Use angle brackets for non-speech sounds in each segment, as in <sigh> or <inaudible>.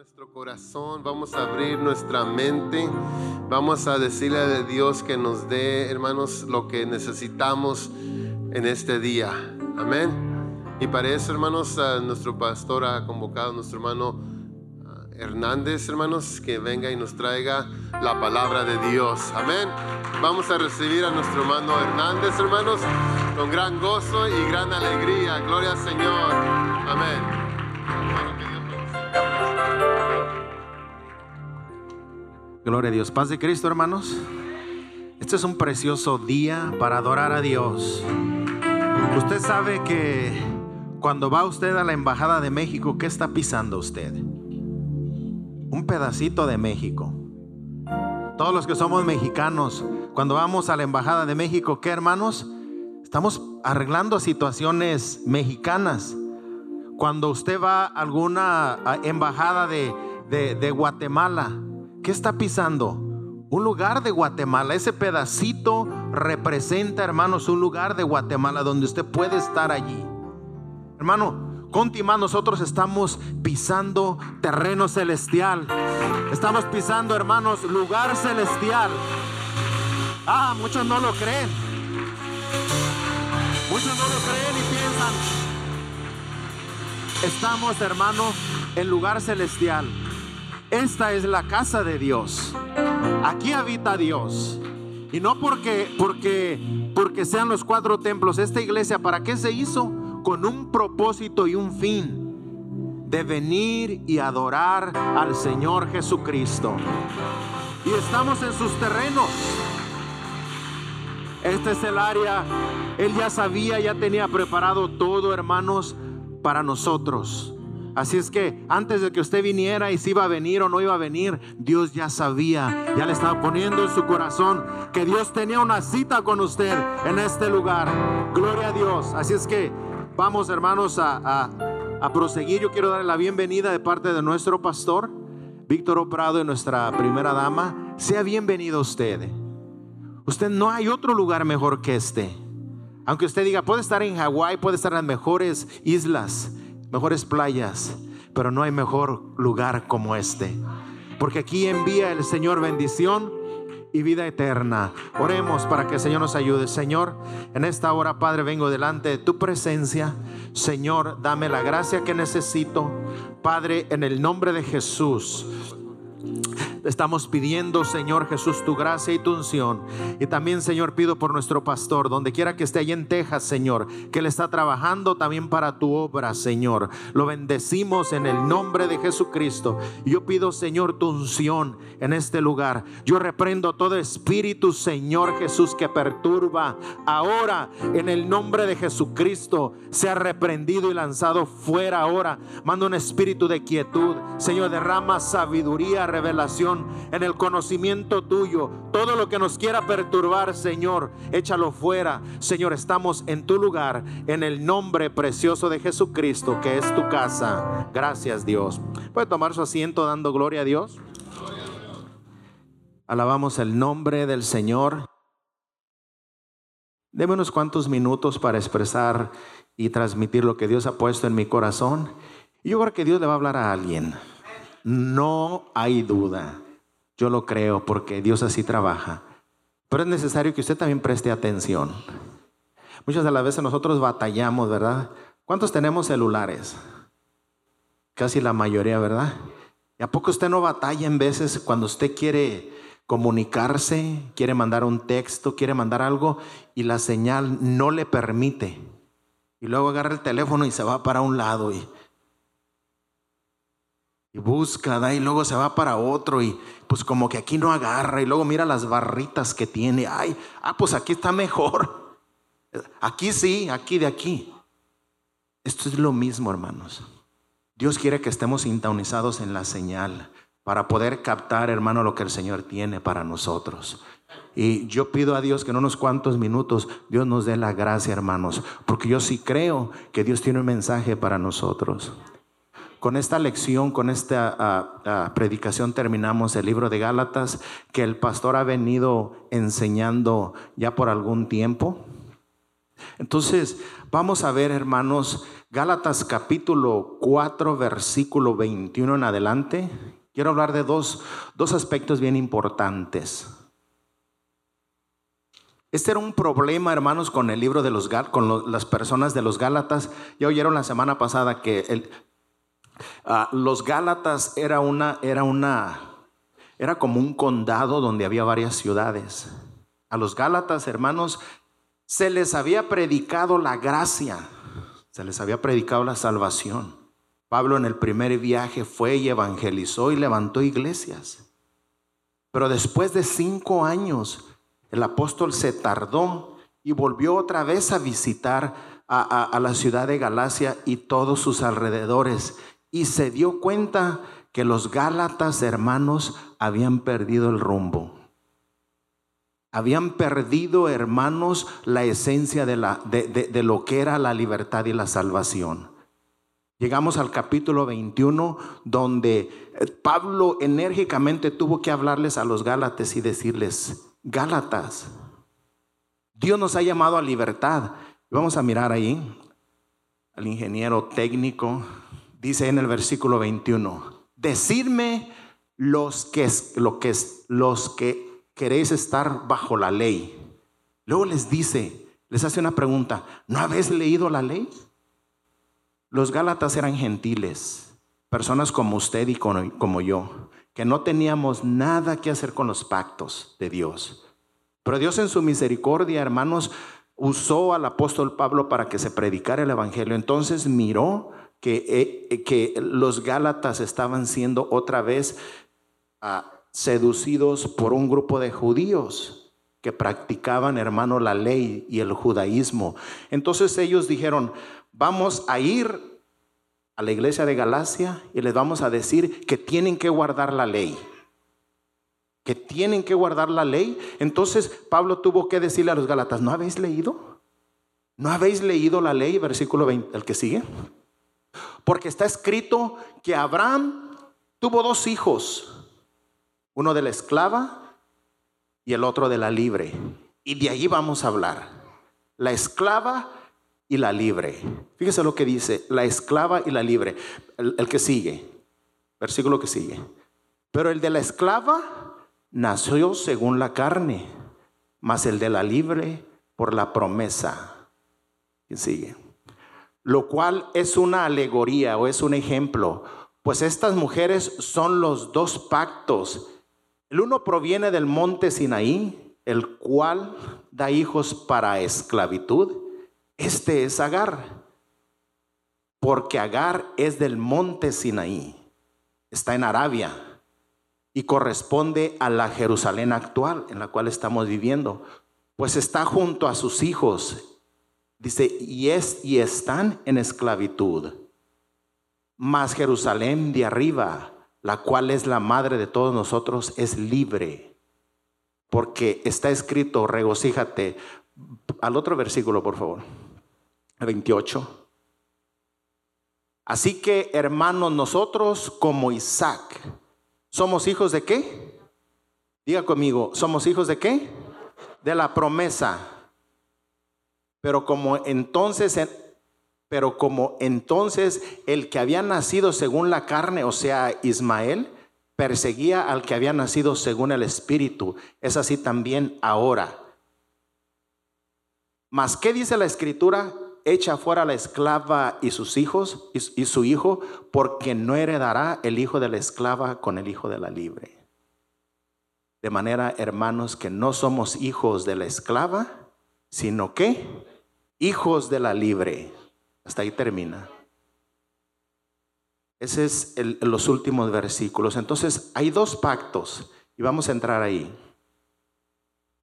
nuestro corazón, vamos a abrir nuestra mente, vamos a decirle a Dios que nos dé, hermanos, lo que necesitamos en este día. Amén. Y para eso, hermanos, nuestro pastor ha convocado a nuestro hermano Hernández, hermanos, que venga y nos traiga la palabra de Dios. Amén. Vamos a recibir a nuestro hermano Hernández, hermanos, con gran gozo y gran alegría. Gloria al Señor. Amén. Gloria a Dios. Paz de Cristo, hermanos. Este es un precioso día para adorar a Dios. Usted sabe que cuando va usted a la Embajada de México, ¿qué está pisando usted? Un pedacito de México. Todos los que somos mexicanos, cuando vamos a la Embajada de México, ¿qué hermanos? Estamos arreglando situaciones mexicanas. Cuando usted va a alguna embajada de, de, de Guatemala, ¿Qué está pisando? Un lugar de Guatemala. Ese pedacito representa, hermanos, un lugar de Guatemala donde usted puede estar allí. Hermano, Contima, nosotros estamos pisando terreno celestial. Estamos pisando, hermanos, lugar celestial. Ah, muchos no lo creen. Muchos no lo creen y piensan. Estamos, hermano, en lugar celestial. Esta es la casa de Dios. Aquí habita Dios. Y no porque, porque, porque sean los cuatro templos. Esta iglesia, ¿para qué se hizo? Con un propósito y un fin. De venir y adorar al Señor Jesucristo. Y estamos en sus terrenos. Este es el área. Él ya sabía, ya tenía preparado todo, hermanos, para nosotros. Así es que antes de que usted viniera y si iba a venir o no iba a venir, Dios ya sabía, ya le estaba poniendo en su corazón que Dios tenía una cita con usted en este lugar. Gloria a Dios. Así es que vamos hermanos a, a, proseguir. Yo quiero darle la bienvenida de parte de nuestro pastor, Víctor Oprado y nuestra primera dama. Sea bienvenido usted. Usted no hay otro lugar mejor que este. Aunque usted diga, puede estar en Hawái, puede estar en las mejores islas mejores playas, pero no hay mejor lugar como este. Porque aquí envía el Señor bendición y vida eterna. Oremos para que el Señor nos ayude. Señor, en esta hora, Padre, vengo delante de tu presencia. Señor, dame la gracia que necesito. Padre, en el nombre de Jesús. Estamos pidiendo, Señor Jesús, tu gracia y tu unción. Y también, Señor, pido por nuestro pastor, donde quiera que esté allí en Texas, Señor, que él está trabajando también para tu obra, Señor. Lo bendecimos en el nombre de Jesucristo. Yo pido, Señor, tu unción en este lugar. Yo reprendo todo espíritu, Señor Jesús, que perturba. Ahora, en el nombre de Jesucristo, sea reprendido y lanzado fuera ahora. Manda un espíritu de quietud. Señor, derrama sabiduría, revelación en el conocimiento tuyo. Todo lo que nos quiera perturbar, Señor, échalo fuera. Señor, estamos en tu lugar, en el nombre precioso de Jesucristo, que es tu casa. Gracias, Dios. ¿Puede tomar su asiento dando gloria a Dios? Alabamos el nombre del Señor. Deme unos cuantos minutos para expresar y transmitir lo que Dios ha puesto en mi corazón. Y yo creo que Dios le va a hablar a alguien. No hay duda. Yo lo creo porque Dios así trabaja. Pero es necesario que usted también preste atención. Muchas de las veces nosotros batallamos, ¿verdad? ¿Cuántos tenemos celulares? Casi la mayoría, ¿verdad? ¿Y a poco usted no batalla en veces cuando usted quiere comunicarse, quiere mandar un texto, quiere mandar algo y la señal no le permite? Y luego agarra el teléfono y se va para un lado y y busca, da, y luego se va para otro y pues como que aquí no agarra y luego mira las barritas que tiene. Ay, ah, pues aquí está mejor. <laughs> Aquí sí, aquí de aquí. Esto es lo mismo, hermanos. Dios quiere que estemos sintonizados en la señal para poder captar, hermano, lo que el Señor tiene para nosotros. Y yo pido a Dios que en unos cuantos minutos Dios nos dé la gracia, hermanos, porque yo sí creo que Dios tiene un mensaje para nosotros. Con esta lección, con esta ah, ah, predicación terminamos el libro de Gálatas que el pastor ha venido enseñando ya por algún tiempo. Entonces, vamos a ver, hermanos, Gálatas capítulo 4, versículo 21 en adelante. Quiero hablar de dos, dos aspectos bien importantes. Este era un problema, hermanos, con el libro de los con las personas de los Gálatas. Ya oyeron la semana pasada que el, ah, los Gálatas era una, era una, era como un condado donde había varias ciudades. A los Gálatas, hermanos, se les había predicado la gracia, se les había predicado la salvación. Pablo en el primer viaje fue y evangelizó y levantó iglesias. Pero después de cinco años, el apóstol se tardó y volvió otra vez a visitar a, la ciudad de Galacia y todos sus alrededores y se dio cuenta que los Gálatas hermanos habían perdido el rumbo. Habían perdido, hermanos, la esencia de, lo que era la libertad y la salvación. Llegamos al capítulo 21, donde eh, Pablo enérgicamente tuvo que hablarles a los Gálatas y decirles, Gálatas. Dios nos ha llamado a libertad. Vamos a mirar ahí al ingeniero técnico. Dice en el versículo 21, decirme los que, lo que, los que queréis estar bajo la ley. Luego les dice, les hace una pregunta, ¿no habéis leído la ley? Los Gálatas eran gentiles, personas como usted y como yo que no teníamos nada que hacer con los pactos de Dios. Pero Dios en su misericordia, hermanos, usó al apóstol Pablo para que se predicara el Evangelio. Entonces miró que, eh, que los Gálatas estaban siendo otra vez ah, seducidos por un grupo de judíos que practicaban, hermano, la ley y el judaísmo. Entonces ellos dijeron, vamos a ir a la iglesia de Galacia y les vamos a decir que tienen que guardar la ley. Que tienen que guardar la ley. Entonces Pablo tuvo que decirle a los Galatas, ¿no habéis leído? ¿No habéis leído la ley? Versículo 20, el que sigue. Porque está escrito que Abraham tuvo dos hijos, uno de la esclava y el otro de la libre. Y de allí vamos a hablar. La esclava y la libre. Fíjese lo que dice, la esclava y la libre. El, que sigue, versículo que sigue. Pero el de la esclava nació según la carne, mas el de la libre por la promesa. ¿Quién sigue? Lo cual es una alegoría o es un ejemplo, pues estas mujeres son los dos pactos. El uno proviene del monte Sinaí, el cual da hijos para esclavitud. Este es Agar, porque Agar es del monte Sinaí, está en Arabia y corresponde a la Jerusalén actual en la cual estamos viviendo, pues está junto a sus hijos, dice, y, es, y están en esclavitud. Mas Jerusalén de arriba, la cual es la madre de todos nosotros, es libre. Porque está escrito, regocíjate. Al otro versículo, por favor. 28. Así que, hermanos, nosotros como Isaac, ¿somos hijos de qué? Diga conmigo, ¿somos hijos de qué? De la promesa. Pero como entonces, el que había nacido según la carne, o sea, Ismael, perseguía al que había nacido según el espíritu, es así también ahora. Mas, ¿qué dice la escritura? echa fuera la esclava y sus hijos y, su hijo, porque no heredará el hijo de la esclava con el hijo de la libre. De manera, hermanos, que no somos hijos de la esclava, sino que hijos de la libre. Hasta ahí termina. Ese es los últimos versículos. Entonces, hay dos pactos y vamos a entrar ahí.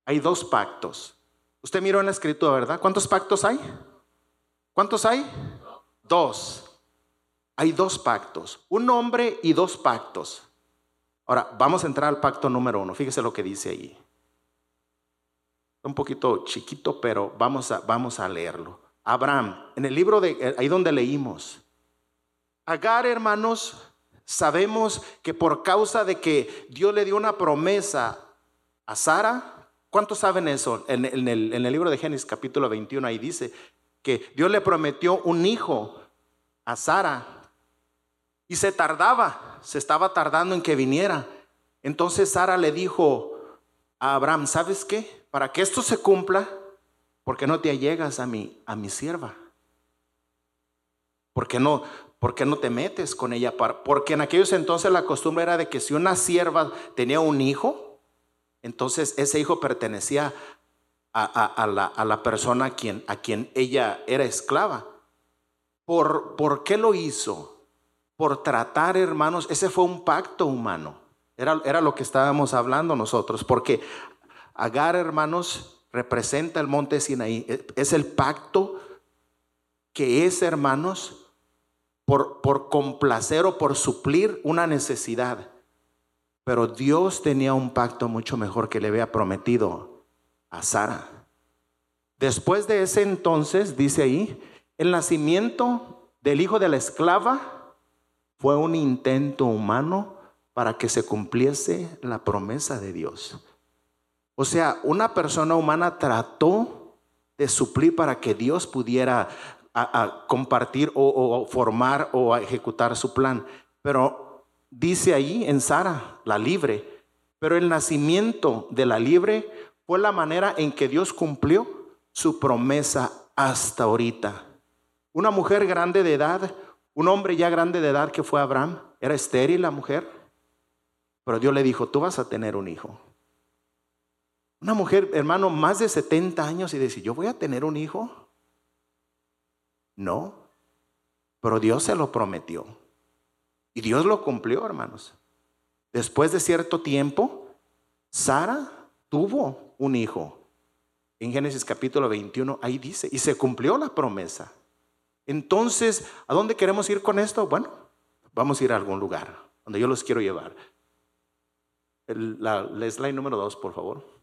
Hay dos pactos. Usted miró en la escritura, ¿verdad? ¿Cuántos pactos hay? ¿Cuántos hay? Dos. Hay dos pactos, un hombre y dos pactos. Ahora, vamos a entrar al pacto número uno. Fíjese lo que dice ahí. Un poquito chiquito, pero vamos a, vamos a leerlo. Abraham, en el libro de eh, ahí donde leímos. Agar, hermanos, sabemos que por causa de que Dios le dio una promesa a Sara, ¿Cuántos saben eso? En, el, en el libro de Génesis capítulo 21 ahí dice que Dios le prometió un hijo a Sara y se tardaba, se estaba tardando en que viniera. Entonces Sara le dijo a Abraham, ¿sabes qué? Para que esto se cumpla, ¿por qué no te allegas a mi, a mi sierva? ¿Por qué no, ¿por qué no te metes con ella? Porque en aquellos entonces la costumbre era de que si una sierva tenía un hijo, entonces ese hijo pertenecía a, la, persona a quien, a quien ella era esclava. ¿Por, ¿Por qué lo hizo? Por tratar, hermanos, ese fue un pacto humano. Era, era lo que estábamos hablando nosotros, porque Agar, hermanos, representa el monte Sinaí. Es el pacto que es, hermanos, por, por complacer o por suplir una necesidad. Pero Dios tenía un pacto mucho mejor que le había prometido a Sara. Después de ese entonces, dice ahí, el nacimiento del hijo de la esclava fue un intento humano para que se cumpliese la promesa de Dios. O sea, una persona humana trató de suplir para que Dios pudiera compartir o, formar o ejecutar su plan. Pero dice ahí en Sara, la libre, pero el nacimiento de la libre fue la manera en que Dios cumplió su promesa hasta ahorita. Una mujer grande de edad, un hombre ya grande de edad que fue Abraham, era estéril la mujer, pero Dios le dijo, tú vas a tener un hijo. Una mujer, hermano, más de 70 años y dice, yo voy a tener un hijo. No, pero Dios se lo prometió. Y Dios lo cumplió, hermanos. Después de cierto tiempo, Sara tuvo un hijo. En Génesis capítulo 21, ahí dice, y se cumplió la promesa. Entonces, ¿a dónde queremos ir con esto? Bueno, vamos a ir a algún lugar donde yo los quiero llevar. la, slide número dos, por favor.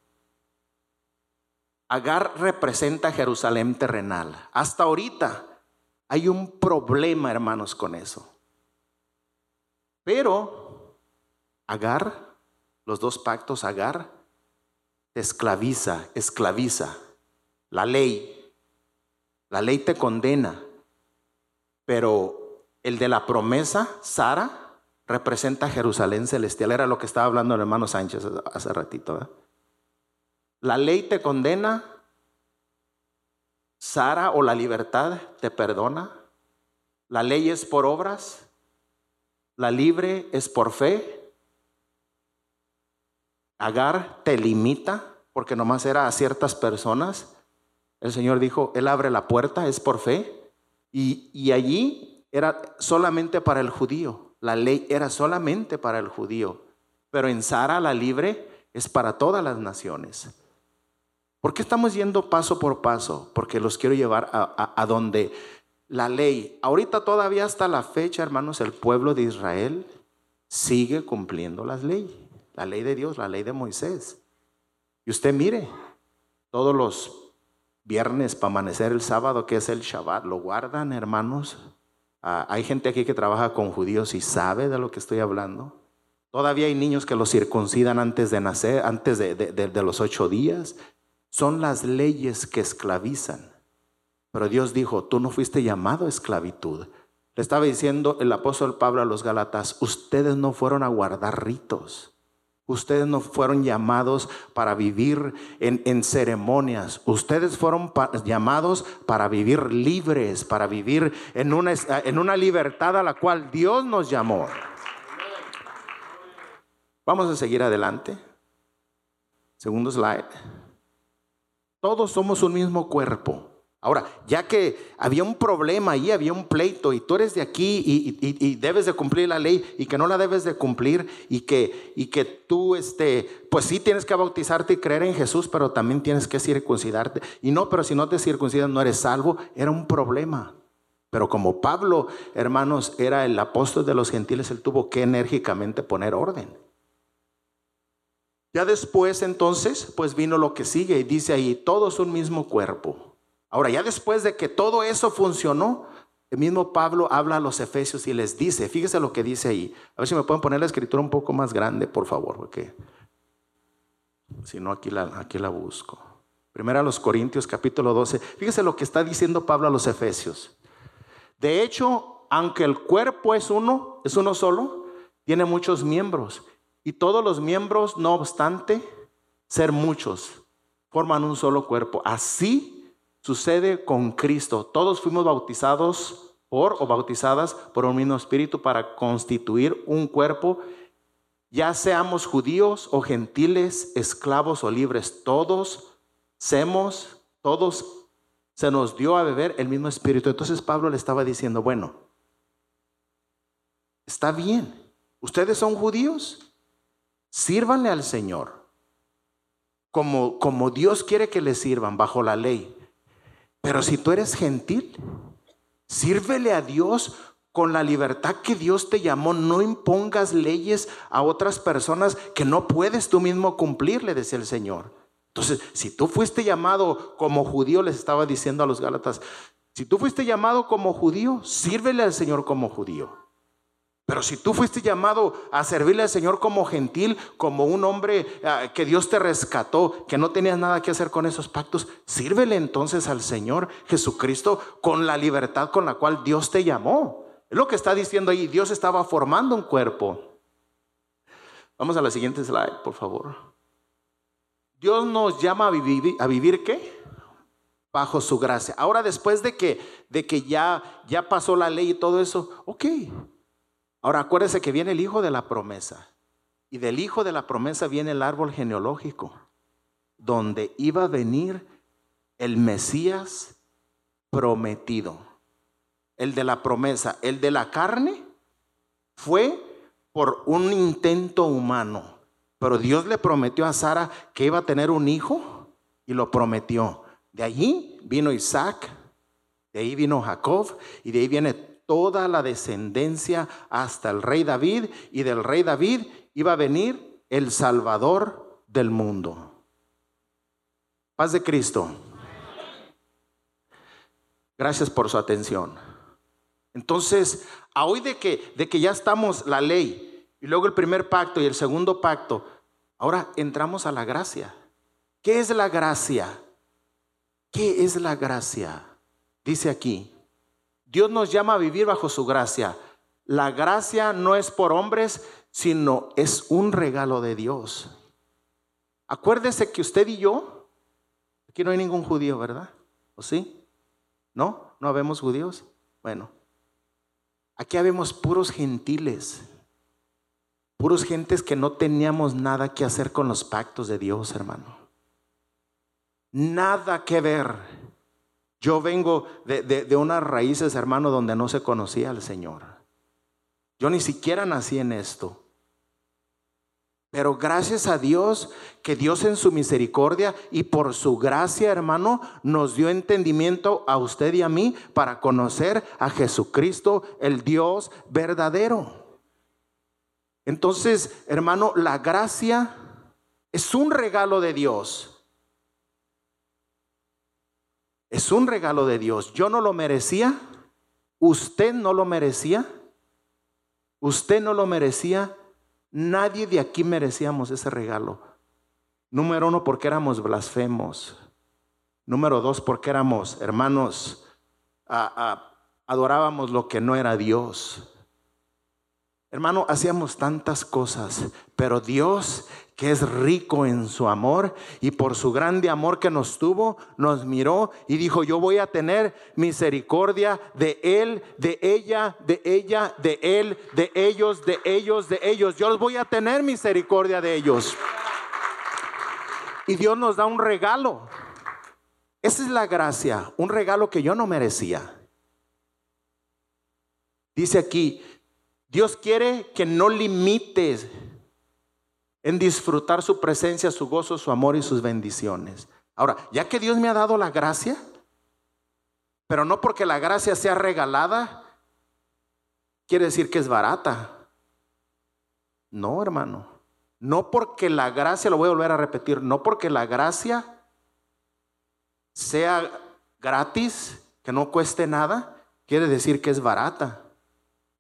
Agar representa Jerusalén terrenal. Hasta ahorita, hay un problema, hermanos, con eso. Pero Agar, los dos pactos, Agar, esclaviza, esclaviza. La ley, la ley te condena, pero el de la promesa, Sara, representa Jerusalén celestial. Era lo que estaba hablando el hermano Sánchez hace ratito. La ley te condena, Sara o la libertad te perdona. La ley es por obras. La libre es por fe. Agar te limita porque nomás era a ciertas personas. El Señor dijo, Él abre la puerta, es por fe. Y, y allí era solamente para el judío. La ley era solamente para el judío. Pero en Sara la libre es para todas las naciones. ¿Por qué estamos yendo paso por paso? Porque los quiero llevar a, donde la ley, ahorita todavía hasta la fecha, hermanos, el pueblo de Israel sigue cumpliendo las leyes, la ley de Dios, la ley de Moisés. Y usted mire, todos los viernes para amanecer el sábado, que es el Shabbat, lo guardan, hermanos. Ah, hay gente aquí que trabaja con judíos y sabe de lo que estoy hablando. Todavía hay niños que los circuncidan antes de nacer, antes de los ocho días. Son las leyes que esclavizan. Pero Dios dijo, tú no fuiste llamado a esclavitud. Le estaba diciendo el apóstol Pablo a los Galatas, ustedes no fueron a guardar ritos. Ustedes no fueron llamados para vivir en, ceremonias. Ustedes fueron llamados para vivir libres, para vivir en una, en una libertad a la cual Dios nos llamó. Vamos a seguir adelante. Segundo slide. Todos somos un mismo cuerpo. Ahora, ya que había un problema ahí, había un pleito y tú eres de aquí y, debes de cumplir la ley y que no la debes de cumplir y que, y que tú, este, pues sí tienes que bautizarte y creer en Jesús, pero también tienes que circuncidarte. Y no, pero si no te circuncidas no eres salvo, era un problema. Pero como Pablo, hermanos, era el apóstol de los gentiles, él tuvo que enérgicamente poner orden. Ya después entonces, pues vino lo que sigue y dice ahí, todos un mismo cuerpo. Ahora, ya después de que todo eso funcionó, el mismo Pablo habla a los efesios y les dice, fíjese lo que dice ahí. A ver si me pueden poner la escritura un poco más grande, por favor, porque Si no, aquí la, aquí la busco. Primero a los Corintios capítulo 12. Fíjese lo que está diciendo Pablo a los Efesios. De hecho, aunque el cuerpo es uno, es uno solo, tiene muchos miembros. Y todos los miembros, no obstante ser muchos, forman un solo cuerpo. Así sucede con Cristo. Todos fuimos bautizados por o bautizadas por un mismo espíritu para constituir un cuerpo, ya seamos judíos o gentiles, esclavos o libres, todos semos, todos se nos dio a beber el mismo espíritu. Entonces Pablo le estaba diciendo, bueno, está bien, ustedes son judíos, sírvanle al Señor como, como Dios quiere que le sirvan bajo la ley. Pero si tú eres gentil, sírvele a Dios con la libertad que Dios te llamó. No impongas leyes a otras personas que no puedes tú mismo cumplir, le decía el Señor. Entonces, si tú fuiste llamado como judío, les estaba diciendo a los Gálatas, si tú fuiste llamado como judío, sírvele al Señor como judío. Pero si tú fuiste llamado a servirle al Señor como gentil, como un hombre ah, que Dios te rescató, que no tenías nada que hacer con esos pactos, sírvele entonces al Señor Jesucristo con la libertad con la cual Dios te llamó. Es lo que está diciendo ahí. Dios estaba formando un cuerpo. Vamos a la siguiente slide, por favor. Dios nos llama a vivir, a vivir qué? Bajo su gracia. Ahora después de que, de que ya, ya pasó la ley y todo eso, ok, Ahora acuérdese que viene el hijo de la promesa. Y del hijo de la promesa viene el árbol genealógico, donde iba a venir el Mesías prometido. El de la promesa, el de la carne, fue por un intento humano. Pero Dios le prometió a Sara que iba a tener un hijo y lo prometió. De allí vino Isaac, de ahí vino Jacob y de ahí viene toda la descendencia hasta el rey David y del rey David iba a venir el Salvador del mundo. Paz de Cristo. Gracias por su atención. Entonces, a hoy de que, de que ya estamos la ley y luego el primer pacto y el segundo pacto, ahora entramos a la gracia. ¿Qué es la gracia? ¿Qué es la gracia? Dice aquí, Dios nos llama a vivir bajo su gracia. La gracia no es por hombres, sino es un regalo de Dios. Acuérdese que usted y yo, aquí no hay ningún judío, ¿verdad? ¿O sí? ¿No? ¿No habemos judíos? Bueno, aquí habemos puros gentiles, puros gentes que no teníamos nada que hacer con los pactos de Dios, hermano. Nada que ver. Yo vengo de, unas raíces, hermano, donde no se conocía al Señor. Yo ni siquiera nací en esto. Pero gracias a Dios, que Dios en su misericordia y por su gracia, hermano, nos dio entendimiento a usted y a mí para conocer a Jesucristo, el Dios verdadero. Entonces, hermano, la gracia es un regalo de Dios. Es un regalo de Dios. Yo no lo merecía. Usted no lo merecía. Usted no lo merecía. Nadie de aquí merecíamos ese regalo. Número uno, porque éramos blasfemos. Número dos, porque éramos hermanos, adorábamos lo que no era Dios. Hermano, hacíamos tantas cosas, pero Dios que es rico en su amor y por su grande amor que nos tuvo, nos miró y dijo, yo voy a tener misericordia de él, de ella, de ella, de él, de ellos, de ellos, de ellos. Yo voy a tener misericordia de ellos. Y Dios nos da un regalo. Esa es la gracia, un regalo que yo no merecía. Dice aquí, Dios quiere que no limites en disfrutar su presencia, su gozo, su amor y sus bendiciones. Ahora, ya que Dios me ha dado la gracia, pero no porque la gracia sea regalada, quiere decir que es barata. No, hermano. No porque la gracia, lo voy a volver a repetir, no porque la gracia sea gratis, que no cueste nada, quiere decir que es barata.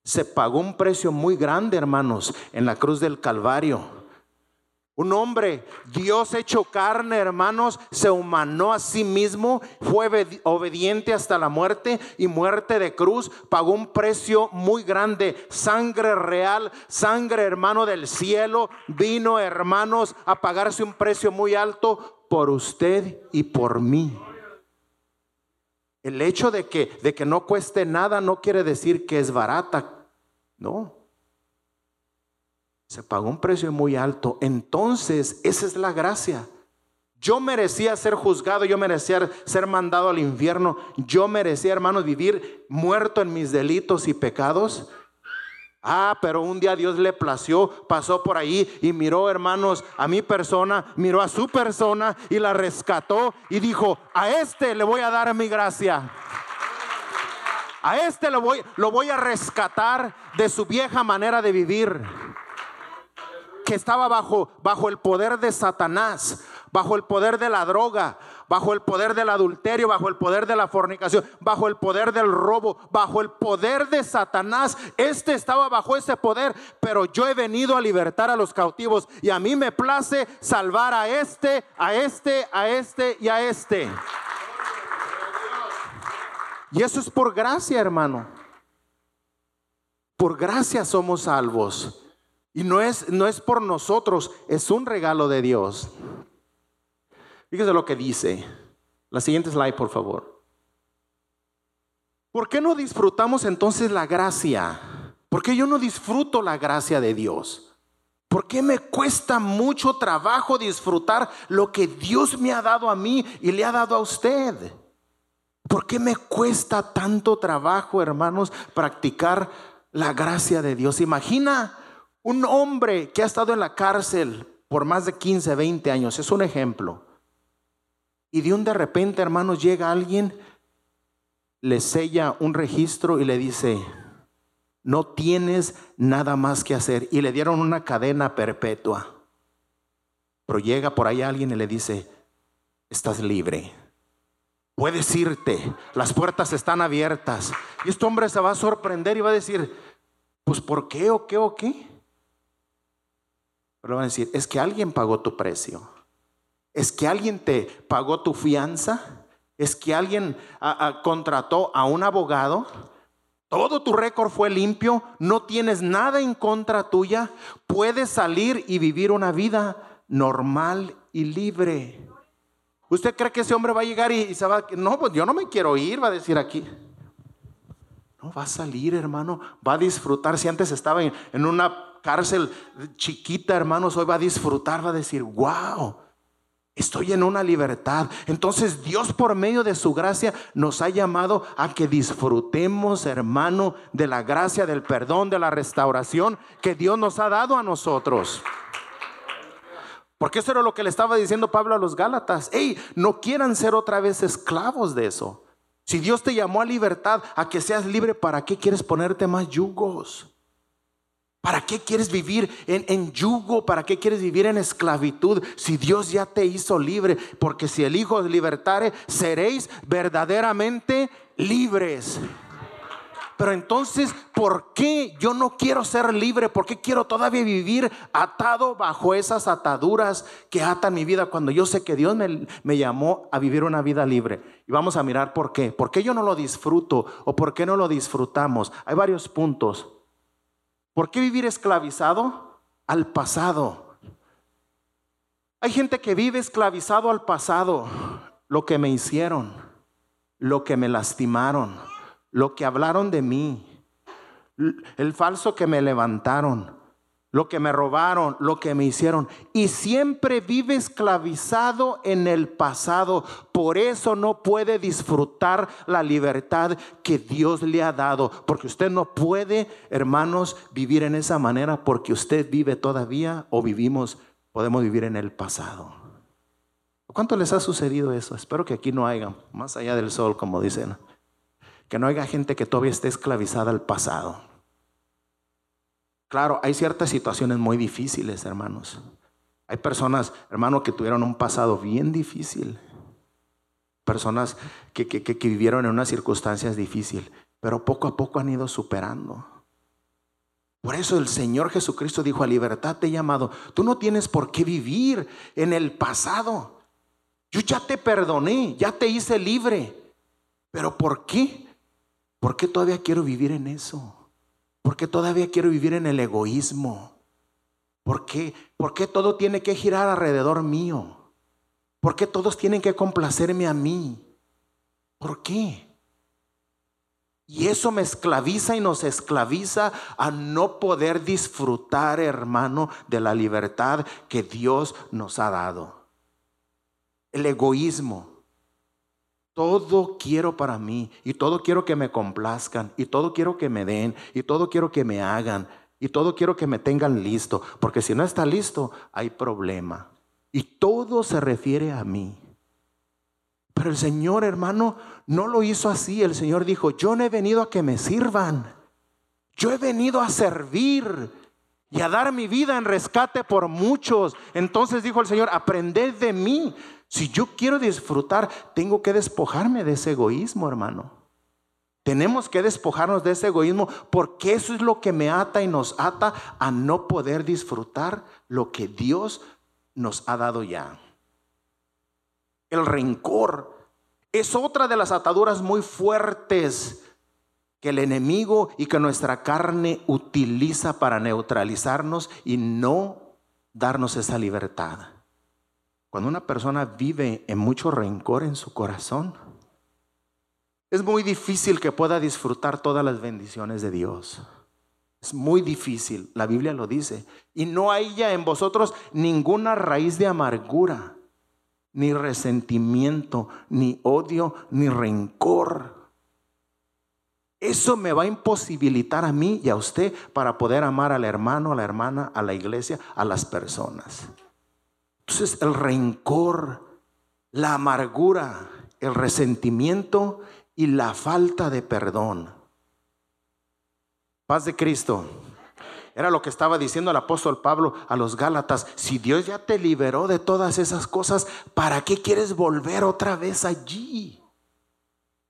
Se pagó un precio muy grande, hermanos, en la cruz del Calvario Un hombre, Dios hecho carne, hermanos, se humanó a sí mismo, fue obediente hasta la muerte y muerte de cruz, pagó un precio muy grande, sangre real, sangre hermano del cielo, vino hermanos a pagarse un precio muy alto por usted y por mí. El hecho de que, de que no cueste nada no quiere decir que es barata, no. Se pagó un precio muy alto. Entonces, esa es la gracia. Yo merecía ser juzgado, yo merecía ser mandado al infierno, yo merecía, hermanos, vivir muerto en mis delitos y pecados. Ah, pero un día Dios le plació, pasó por ahí y miró, hermanos, a mi persona, miró a su persona y la rescató y dijo, a este le voy a dar mi gracia. A este lo voy, lo voy a rescatar de su vieja manera de vivir que estaba bajo, bajo el poder de Satanás, bajo el poder de la droga, bajo el poder del adulterio, bajo el poder de la fornicación, bajo el poder del robo, bajo el poder de Satanás. Este estaba bajo ese poder, pero yo he venido a libertar a los cautivos y a mí me place salvar a este, a este, a este y a este. Y eso es por gracia, hermano. Por gracia somos salvos. Y no es, no es por nosotros, es un regalo de Dios. Fíjese lo que dice. La siguiente slide, por favor. ¿Por qué no disfrutamos entonces la gracia? ¿Por qué yo no disfruto la gracia de Dios? ¿Por qué me cuesta mucho trabajo disfrutar lo que Dios me ha dado a mí y le ha dado a usted? ¿Por qué me cuesta tanto trabajo, hermanos, practicar la gracia de Dios? Imagina un hombre que ha estado en la cárcel por más de 15, 20 años, es un ejemplo. Y de un de repente, hermanos, llega alguien, le sella un registro y le dice, no tienes nada más que hacer. Y le dieron una cadena perpetua. Pero llega por ahí alguien y le dice, estás libre. Puedes irte, las puertas están abiertas. Y este hombre se va a sorprender y va a decir, pues ¿por qué o qué o qué? Pero van a decir, es que alguien pagó tu precio. Es que alguien te pagó tu fianza. Es que alguien contrató a un abogado. Todo tu récord fue limpio. No tienes nada en contra tuya. Puedes salir y vivir una vida normal y libre. ¿Usted cree que ese hombre va a llegar y, se va? No, pues yo no me quiero ir, va a decir aquí. No, va a salir, hermano. Va a disfrutar. Si antes estaba en una cárcel chiquita, hermanos, hoy va a disfrutar, va a decir, wow, estoy en una libertad. Entonces Dios por medio de su gracia nos ha llamado a que disfrutemos, hermano, de la gracia, del perdón, de la restauración que Dios nos ha dado a nosotros. Porque eso era lo que le estaba diciendo Pablo a los Gálatas. Hey, no quieran ser otra vez esclavos de eso. Si Dios te llamó a libertad, a que seas libre, ¿para qué quieres ponerte más yugos? ¿Para qué quieres vivir en, yugo? ¿Para qué quieres vivir en esclavitud si Dios ya te hizo libre? Porque si el Hijo os libertare, seréis verdaderamente libres. Pero entonces, ¿por qué yo no quiero ser libre? ¿Por qué quiero todavía vivir atado bajo esas ataduras que atan mi vida cuando yo sé que Dios me, me, llamó a vivir una vida libre? Y vamos a mirar por qué. ¿Por qué yo no lo disfruto o por qué no lo disfrutamos? Hay varios puntos. ¿Por qué vivir esclavizado al pasado? Hay gente que vive esclavizado al pasado, lo que me hicieron, lo que me lastimaron, lo que hablaron de mí, el falso que me levantaron, lo que me robaron, lo que me hicieron. Y siempre vive esclavizado en el pasado. Por eso no puede disfrutar la libertad que Dios le ha dado. Porque usted no puede, hermanos, vivir en esa manera porque usted vive todavía o vivimos, podemos vivir en el pasado. ¿Cuánto les ha sucedido eso? Espero que aquí no haya, más allá del sol, como dicen, que no haya gente que todavía esté esclavizada al pasado. Claro, hay ciertas situaciones muy difíciles, hermanos. Hay personas, hermanos, que tuvieron un pasado bien difícil. Personas que, vivieron en unas circunstancias difíciles, pero poco a poco han ido superando. Por eso el Señor Jesucristo dijo, a libertad te he llamado. Tú no tienes por qué vivir en el pasado. Yo ya te perdoné, ya te hice libre. Pero ¿por qué? ¿Por qué todavía quiero vivir en eso? ¿Por qué todavía quiero vivir en el egoísmo? ¿Por qué? ¿Por qué todo tiene que girar alrededor mío? ¿Por qué todos tienen que complacerme a mí? ¿Por qué? Y eso me esclaviza y nos esclaviza a no poder disfrutar, hermano, de la libertad que Dios nos ha dado. El egoísmo. Todo quiero para mí y todo quiero que me complazcan y todo quiero que me den y todo quiero que me hagan y todo quiero que me tengan listo, porque si no está listo hay problema. Y todo se refiere a mí. Pero el Señor, hermano, no lo hizo así. El Señor dijo, yo no he venido a que me sirvan. Yo he venido a servir y a dar mi vida en rescate por muchos. Entonces dijo el Señor, aprended de mí. Si yo quiero disfrutar, tengo que despojarme de ese egoísmo, hermano. Tenemos que despojarnos de ese egoísmo porque eso es lo que me ata y nos ata a no poder disfrutar lo que Dios nos ha dado ya. El rencor es otra de las ataduras muy fuertes que el enemigo y que nuestra carne utiliza para neutralizarnos y no darnos esa libertad. Cuando una persona vive en mucho rencor en su corazón, es muy difícil que pueda disfrutar todas las bendiciones de Dios. Es muy difícil, la Biblia lo dice. Y no hay ya en vosotros ninguna raíz de amargura ni resentimiento, ni odio, ni rencor. Eso me va a imposibilitar a mí y a usted para poder amar al hermano, a la hermana, a la iglesia, a las personas. Entonces el rencor, la amargura, el resentimiento y la falta de perdón. Paz de Cristo. Era lo que estaba diciendo el apóstol Pablo a los Gálatas. Si Dios ya te liberó de todas esas cosas, ¿para qué quieres volver otra vez allí?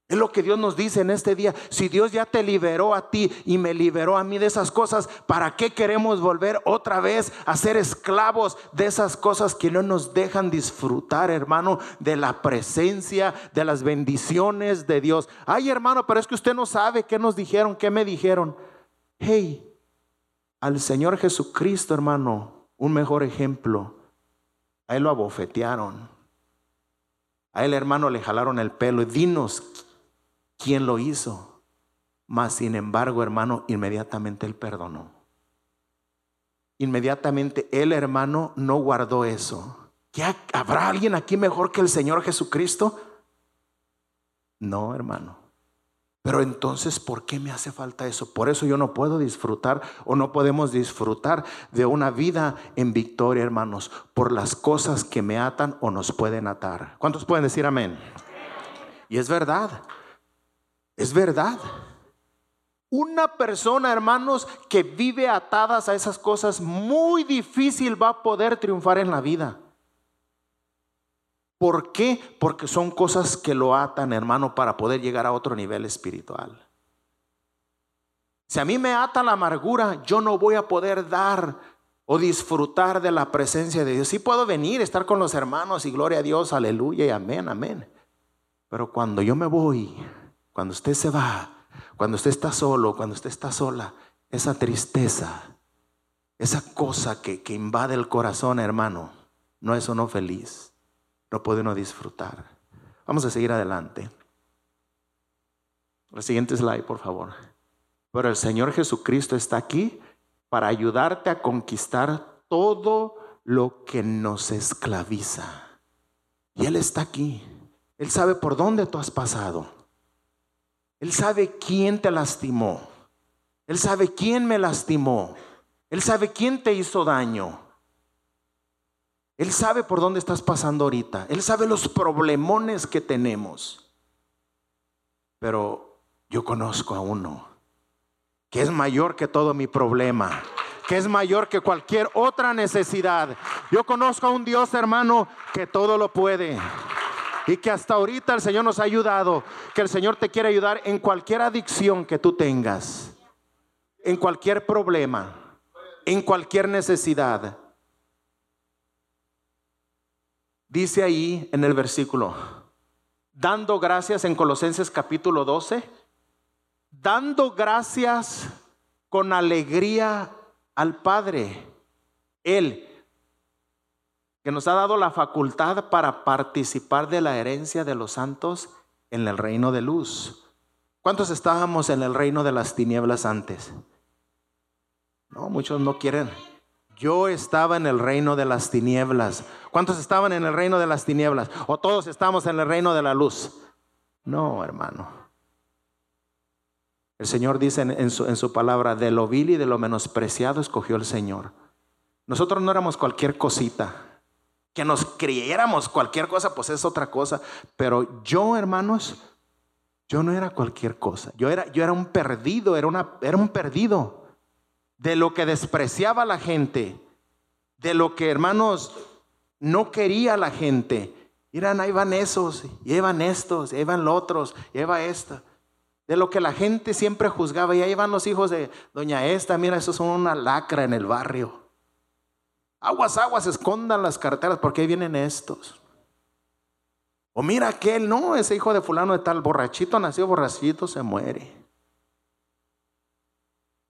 Es lo que Dios nos dice en este día. Si Dios ya te liberó a ti y me liberó a mí de esas cosas, ¿para qué queremos volver otra vez a ser esclavos de esas cosas que no nos dejan disfrutar, hermano, de la presencia, de las bendiciones de Dios? Ay, hermano, pero es que usted no sabe qué nos dijeron, qué me dijeron. Hey, al Señor Jesucristo, hermano, un mejor ejemplo. A él lo abofetearon. A él, hermano, le jalaron el pelo. Dinos quién lo hizo. Mas, sin embargo, hermano, inmediatamente él perdonó. Inmediatamente él, hermano, no guardó eso. ¿Habrá alguien aquí mejor que el Señor Jesucristo? No, hermano. Pero entonces, ¿por qué me hace falta eso? Por eso yo no puedo disfrutar o no podemos disfrutar de una vida en victoria, hermanos, por las cosas que me atan o nos pueden atar. ¿Cuántos pueden decir amén? Y es verdad, es verdad. Una persona, hermanos, que vive atadas a esas cosas, muy difícil va a poder triunfar en la vida. ¿Por qué? Porque son cosas que lo atan, hermano, para poder llegar a otro nivel espiritual. Si a mí me ata la amargura, yo no voy a poder dar o disfrutar de la presencia de Dios. Sí puedo venir, estar con los hermanos y gloria a Dios, aleluya y amén, amén. Pero cuando yo me voy, cuando usted se va, cuando usted está solo, cuando usted está sola, esa tristeza, esa cosa que, invade el corazón, hermano, no es uno feliz no puede uno disfrutar. Vamos a seguir adelante. El siguiente slide, por favor. Pero el Señor Jesucristo está aquí para ayudarte a conquistar todo lo que nos esclaviza. Y Él está aquí. Él sabe por dónde tú has pasado. Él sabe quién te lastimó. Él sabe quién me lastimó. Él sabe quién te hizo daño. Él sabe por dónde estás pasando ahorita. Él sabe los problemones que tenemos. Pero yo conozco a uno que es mayor que todo mi problema, que es mayor que cualquier otra necesidad. Yo conozco a un Dios, hermano, que todo lo puede. Y que hasta ahorita el Señor nos ha ayudado, que el Señor te quiere ayudar en cualquier adicción que tú tengas en cualquier problema, en cualquier necesidad. Dice ahí en el versículo, dando gracias en Colosenses capítulo 12, dando gracias con alegría al Padre. Él, que nos ha dado la facultad para participar de la herencia de los santos en el reino de luz. ¿Cuántos estábamos en el reino de las tinieblas antes? No, muchos no quieren. Yo estaba en el reino de las tinieblas. ¿Cuántos estaban en el reino de las tinieblas? ¿O todos estamos en el reino de la luz? No, hermano. El Señor dice en, su, en su palabra, de lo vil y de lo menospreciado escogió el Señor. Nosotros no éramos cualquier cosita. Que nos creyéramos cualquier cosa, pues es otra cosa. Pero yo, hermanos, yo no era cualquier cosa. Yo era, yo era un perdido, era, una, era un perdido. De lo que despreciaba la gente, de lo que, hermanos, no quería la gente. Miran, ahí van esos, llevan estos, llevan los otros, lleva esta. De lo que la gente siempre juzgaba. Y ahí van los hijos de doña esta, mira, esos son una lacra en el barrio. Aguas, aguas, escondan las carteras porque ahí vienen estos. O mira aquel, no, ese hijo de fulano de tal, borrachito nació, borrachito se muere.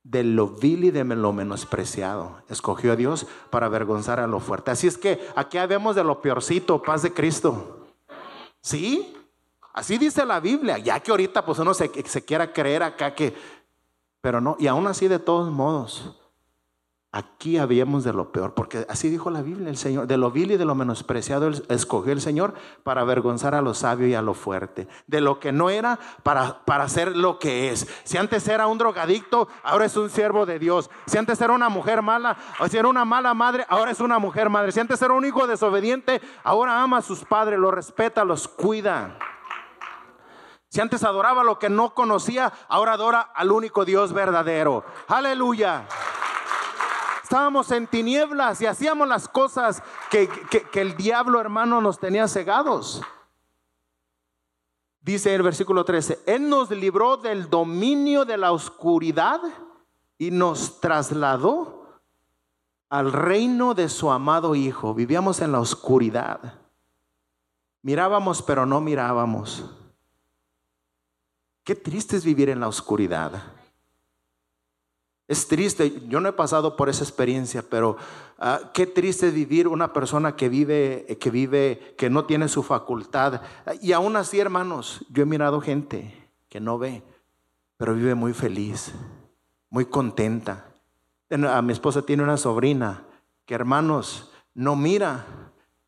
De lo vil y de lo menospreciado. Escogió a Dios para avergonzar a lo fuerte. Así es que aquí habemos de lo peorcito, paz de Cristo. ¿Sí? Así dice la Biblia. Ya que ahorita pues uno se, se quiera creer acá que... Pero no, y aún así de todos modos. Aquí habíamos de lo peor, porque así dijo la Biblia, el Señor, de lo vil y de lo menospreciado escogió el Señor para avergonzar a lo sabio y a lo fuerte, de lo que no era para, para ser lo que es. Si antes era un drogadicto, ahora es un siervo de Dios. Si antes era una mujer mala, o si era una mala madre, ahora es una mujer madre. Si antes era un hijo desobediente, ahora ama a sus padres, los respeta, los cuida. Si antes adoraba lo que no conocía, ahora adora al único Dios verdadero. Aleluya. Estábamos en tinieblas y hacíamos las cosas que, el diablo hermano nos tenía cegados. Dice el versículo 13, Él nos libró del dominio de la oscuridad y nos trasladó al reino de su amado Hijo. Vivíamos en la oscuridad. Mirábamos pero no mirábamos. Qué triste es vivir en la oscuridad. Es triste, yo no he pasado por esa experiencia, pero ah, qué triste vivir una persona que vive, que vive, que no tiene su facultad. Y aún así, hermanos, yo he mirado gente que no ve, pero vive muy feliz, muy contenta. A mi esposa tiene una sobrina que, hermanos, no mira,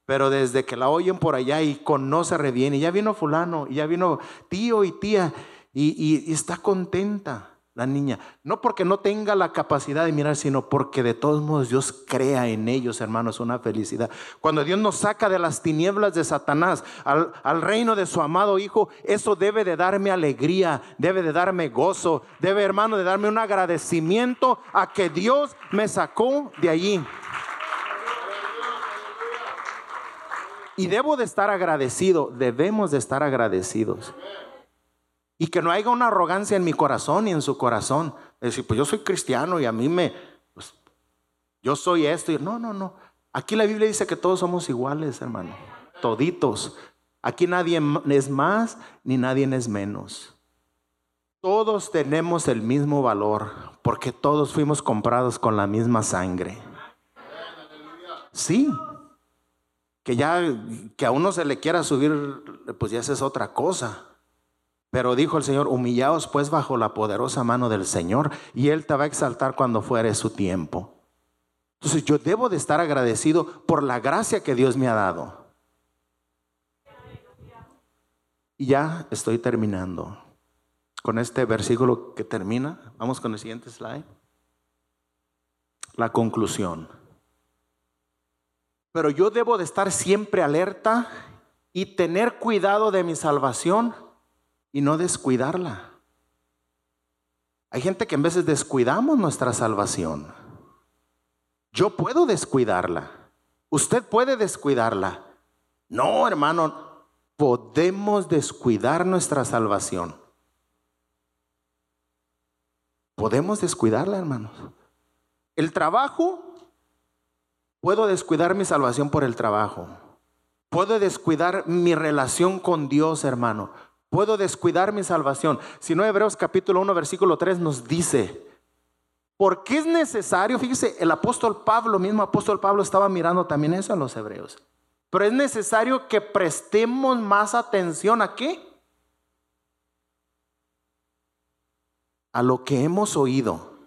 pero desde que la oyen por allá y conoce re bien, y ya vino fulano, ya vino tío y tía, y está contenta la niña. No porque no tenga la capacidad de mirar, sino porque de todos modos Dios crea en ellos, hermanos, una felicidad. Cuando Dios nos saca de las tinieblas de Satanás al, al, reino de su amado Hijo, eso debe de darme alegría, debe de darme gozo, debe, hermano, de darme un agradecimiento a que Dios me sacó de allí. Y debo de estar agradecido, debemos de estar agradecidos. Y que no haya una arrogancia en mi corazón y en su corazón. Es decir, pues yo soy cristiano y a mí me, pues, yo soy esto. No, no, no. Aquí la Biblia dice que todos somos iguales, hermano. Toditos. Aquí nadie es más ni nadie es menos. Todos tenemos el mismo valor porque todos fuimos comprados con la misma sangre. Sí. Que ya que a uno se le quiera subir, pues ya esa es otra cosa. Pero dijo el Señor, humillaos pues bajo la poderosa mano del Señor y Él te va a exaltar cuando fuere su tiempo. Entonces yo debo de estar agradecido por la gracia que Dios me ha dado. Y ya estoy terminando con este versículo que termina. Vamos con el siguiente slide. La conclusión. Pero yo debo de estar siempre alerta y tener cuidado de mi salvación y no descuidarla. Hay gente que en veces descuidamos nuestra salvación. Yo puedo descuidarla. Usted puede descuidarla. No, hermano, podemos descuidar nuestra salvación. Podemos descuidarla, hermanos. El trabajo, puedo descuidar mi salvación por el trabajo. Puedo descuidar mi relación con Dios, hermano. Puedo descuidar mi salvación. Si no, Hebreos capítulo 1, versículo 3 nos dice, ¿por qué es necesario? Fíjese, el apóstol Pablo, mismo apóstol Pablo estaba mirando también eso en los hebreos. Pero es necesario que prestemos más atención a qué? A lo que hemos oído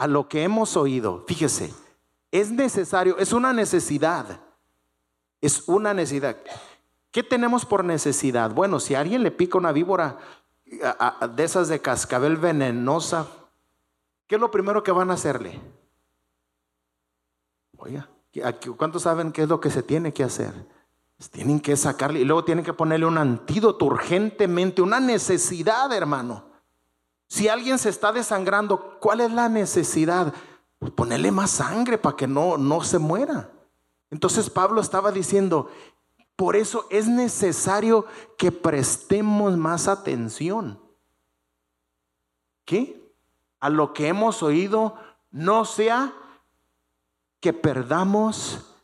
a lo que hemos oído. Fíjese, es necesario, es una necesidad. Es una necesidad. ¿Qué tenemos por necesidad? Bueno, si a alguien le pica una víbora de esas de cascabel venenosa, ¿qué es lo primero que van a hacerle? Oiga, ¿cuántos saben qué es lo que se tiene que hacer? Pues tienen que sacarle y luego tienen que ponerle un antídoto urgentemente, una necesidad, hermano. Si alguien se está desangrando, ¿cuál es la necesidad? Pues ponerle más sangre para que no, no se muera. Entonces Pablo estaba diciendo, por eso es necesario que prestemos más atención. ¿Qué? A lo que hemos oído, no sea que perdamos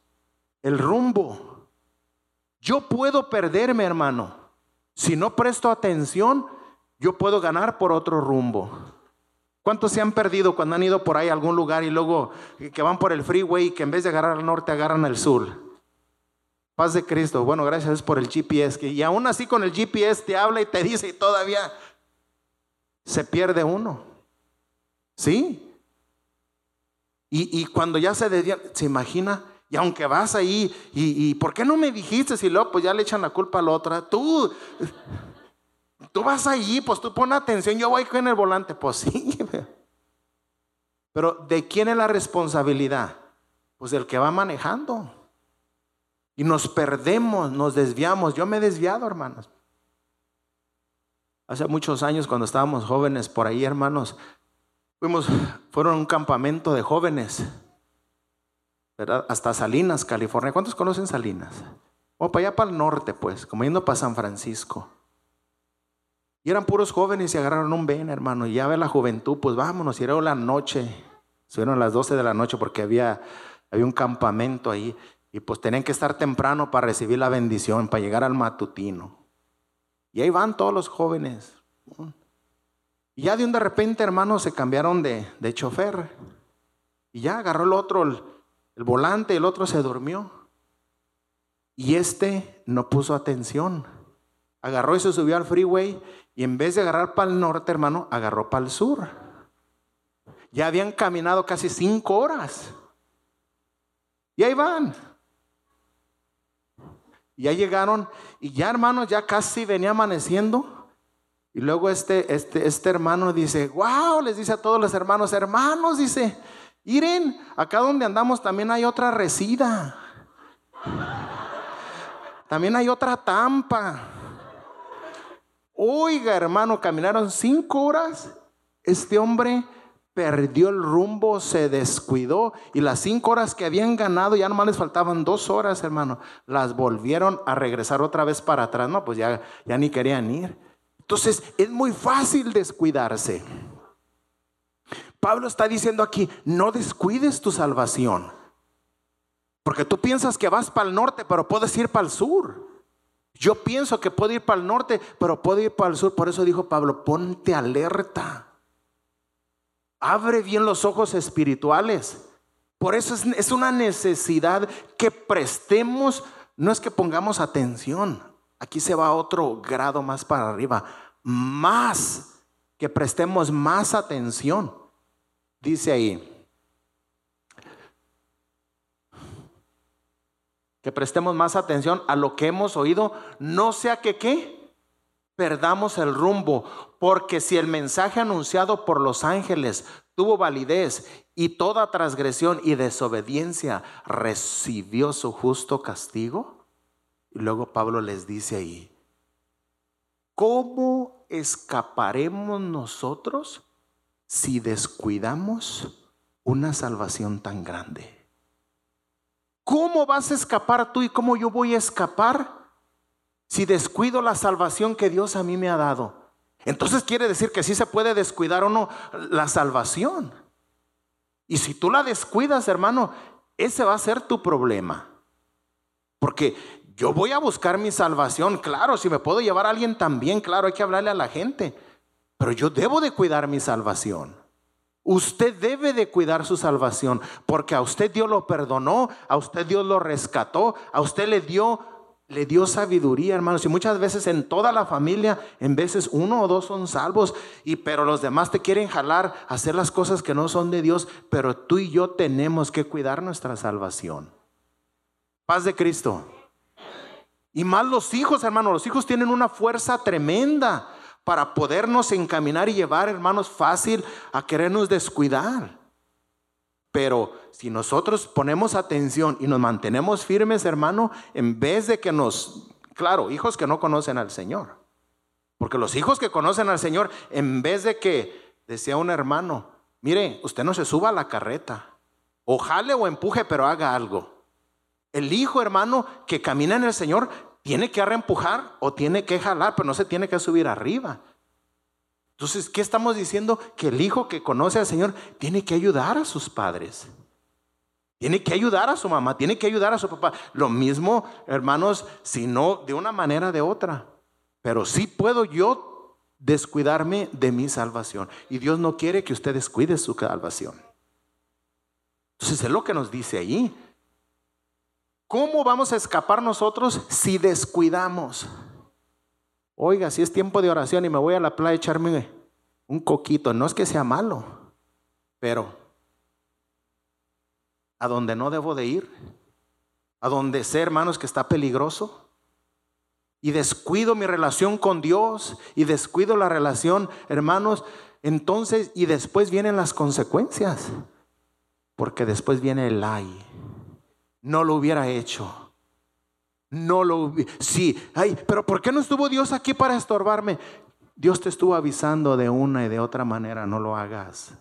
el rumbo. Yo puedo perderme, hermano. Si no presto atención, yo puedo ganar por otro rumbo. ¿Cuántos se han perdido cuando han ido por ahí a algún lugar y luego que van por el freeway y que en vez de agarrar al norte agarran al sur? Paz de Cristo. Bueno, gracias por el GPS. Que, y aún así con el GPS te habla y te dice y todavía se pierde uno. ¿Sí? Y, cuando ya se desvía, se imagina, y aunque vas ahí, y, y, ¿por qué no me dijiste? Si luego pues ya le echan la culpa a la otra. Tú, Tú vas allí, pues tú pon atención, yo voy con el volante, pues <laughs> sí. Pero ¿de quién es la responsabilidad? Pues del que va manejando. Y nos perdemos, nos desviamos. Yo me he desviado, hermanos. Hace muchos años, cuando estábamos jóvenes por ahí, hermanos, fuimos, fueron a un campamento de jóvenes, ¿verdad? Hasta Salinas, California. ¿Cuántos conocen Salinas? O para allá para el norte, pues, como yendo para San Francisco. Y eran puros jóvenes y agarraron un ven, hermano. Y ya ve la juventud, pues vámonos. Y era la noche. Subieron a las 12 de la noche porque había, había un campamento ahí. Y pues tenían que estar temprano para recibir la bendición, para llegar al matutino. Y ahí van todos los jóvenes. Y ya de un de repente, hermano, se cambiaron de, de chofer. Y ya agarró el otro el, el volante, el otro se durmió. Y este no puso atención. Agarró y se subió al freeway y en vez de agarrar para el norte, hermano, agarró para el sur. Ya habían caminado casi cinco horas. Y ahí van. Ya llegaron y ya hermanos, ya casi venía amaneciendo. Y luego este, este, este hermano dice, wow, les dice a todos los hermanos, hermanos, dice, miren, acá donde andamos también hay otra resida. También hay otra tampa. Oiga, hermano, caminaron cinco horas. Este hombre perdió el rumbo, se descuidó y las cinco horas que habían ganado, ya nomás les faltaban dos horas, hermano, las volvieron a regresar otra vez para atrás. No, pues ya, ya ni querían ir. Entonces es muy fácil descuidarse. Pablo está diciendo aquí, no descuides tu salvación. Porque tú piensas que vas para el norte, pero puedes ir para el sur. Yo pienso que puedo ir para el norte, pero puedo ir para el sur. Por eso dijo Pablo, ponte alerta. Abre bien los ojos espirituales. Por eso es, una necesidad que prestemos, no es que pongamos atención. Aquí se va otro grado más para arriba. Más, que prestemos más atención. Dice ahí, que prestemos más atención a lo que hemos oído, no sea que perdamos el rumbo, porque si el mensaje anunciado por los ángeles tuvo validez y toda transgresión y desobediencia recibió su justo castigo, y luego Pablo les dice ahí, ¿cómo escaparemos nosotros si descuidamos una salvación tan grande? ¿Cómo vas a escapar tú y cómo yo voy a escapar si descuido la salvación que Dios a mí me ha dado? Entonces quiere decir que sí se puede descuidar o no la salvación. Y si tú la descuidas, hermano, ese va a ser tu problema. Porque yo voy a buscar mi salvación, claro, si me puedo llevar a alguien también, claro, hay que hablarle a la gente. Pero yo debo de cuidar mi salvación. Usted debe de cuidar su salvación, porque a usted Dios lo perdonó, a usted Dios lo rescató, a usted le dio le dio sabiduría, hermanos, y muchas veces en toda la familia, en veces uno o dos son salvos, y pero los demás te quieren jalar hacer las cosas que no son de Dios, pero tú y yo tenemos que cuidar nuestra salvación. Paz de Cristo. Y más los hijos, hermanos, los hijos tienen una fuerza tremenda para podernos encaminar y llevar, hermanos, fácil a querernos descuidar. Pero si nosotros ponemos atención y nos mantenemos firmes, hermano, en vez de que nos, claro, hijos que no conocen al Señor. Porque los hijos que conocen al Señor, en vez de que, decía un hermano, mire, usted no se suba a la carreta, o jale o empuje, pero haga algo. El hijo, hermano, que camina en el Señor, tiene que reempujar o tiene que jalar, pero no se tiene que subir arriba. Entonces, ¿qué estamos diciendo? Que el hijo que conoce al Señor tiene que ayudar a sus padres. Tiene que ayudar a su mamá, tiene que ayudar a su papá. Lo mismo, hermanos, si no de una manera de otra. Pero sí puedo yo descuidarme de mi salvación. Y Dios no quiere que usted descuide su salvación. Entonces es lo que nos dice ahí. ¿Cómo vamos a escapar nosotros si descuidamos? Oiga, si es tiempo de oración y me voy a la playa a echarme un coquito, no es que sea malo, pero a donde no debo de ir, a donde sé, hermanos, que está peligroso, y descuido mi relación con Dios, y descuido la relación, hermanos, entonces, y después vienen las consecuencias, porque después viene el ay. No lo hubiera hecho. No lo sí, ay, pero ¿por qué no estuvo Dios aquí para estorbarme? Dios te estuvo avisando de una y de otra manera, no lo hagas.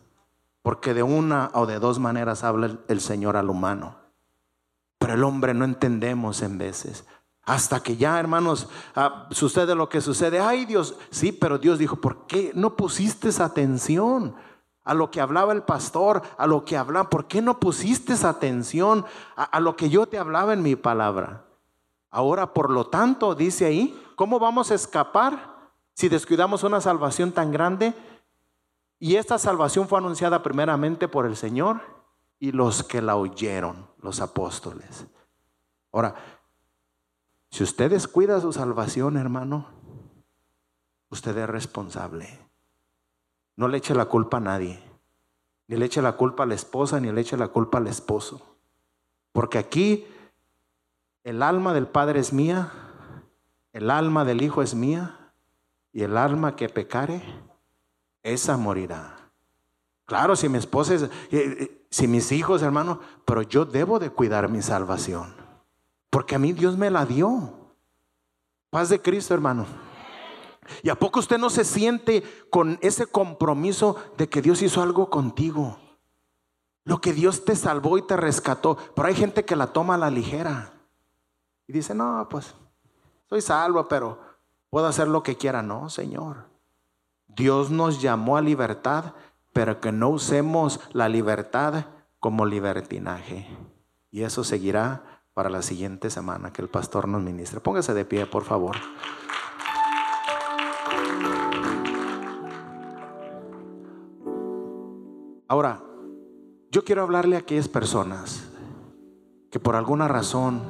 Porque de una o de dos maneras habla el Señor al humano. Pero el hombre no entendemos en veces. Hasta que ya, hermanos, ah, sucede lo que sucede. Ay Dios, sí, pero Dios dijo, ¿por qué no pusiste atención? a lo que hablaba el pastor, a lo que hablaba. ¿Por qué no pusiste atención a, a, lo que yo te hablaba en mi palabra? Ahora, por lo tanto, dice ahí, ¿cómo vamos a escapar si descuidamos una salvación tan grande? Y esta salvación fue anunciada primeramente por el Señor y los que la oyeron, los apóstoles. Ahora, si usted descuida su salvación, hermano, usted es responsable. No le eche la culpa a nadie. Ni le eche la culpa a la esposa, ni le eche la culpa al esposo. Porque aquí el alma del Padre es mía, el alma del Hijo es mía, y el alma que pecare, esa morirá. Claro, si mi esposa es, eh, eh, si mis hijos, hermano, pero yo debo de cuidar mi salvación. Porque a mí Dios me la dio. Paz de Cristo, hermano. ¿Y a poco usted no se siente con ese compromiso de que Dios hizo algo contigo? Lo que Dios te salvó y te rescató. Pero hay gente que la toma a la ligera. Y dice, no, pues soy salvo, pero puedo hacer lo que quiera. No, Señor. Dios nos llamó a libertad, pero que no usemos la libertad como libertinaje. Y eso seguirá para la siguiente semana que el pastor nos ministre. Póngase de pie, por favor. Ahora, yo quiero hablarle a aquellas personas que por alguna razón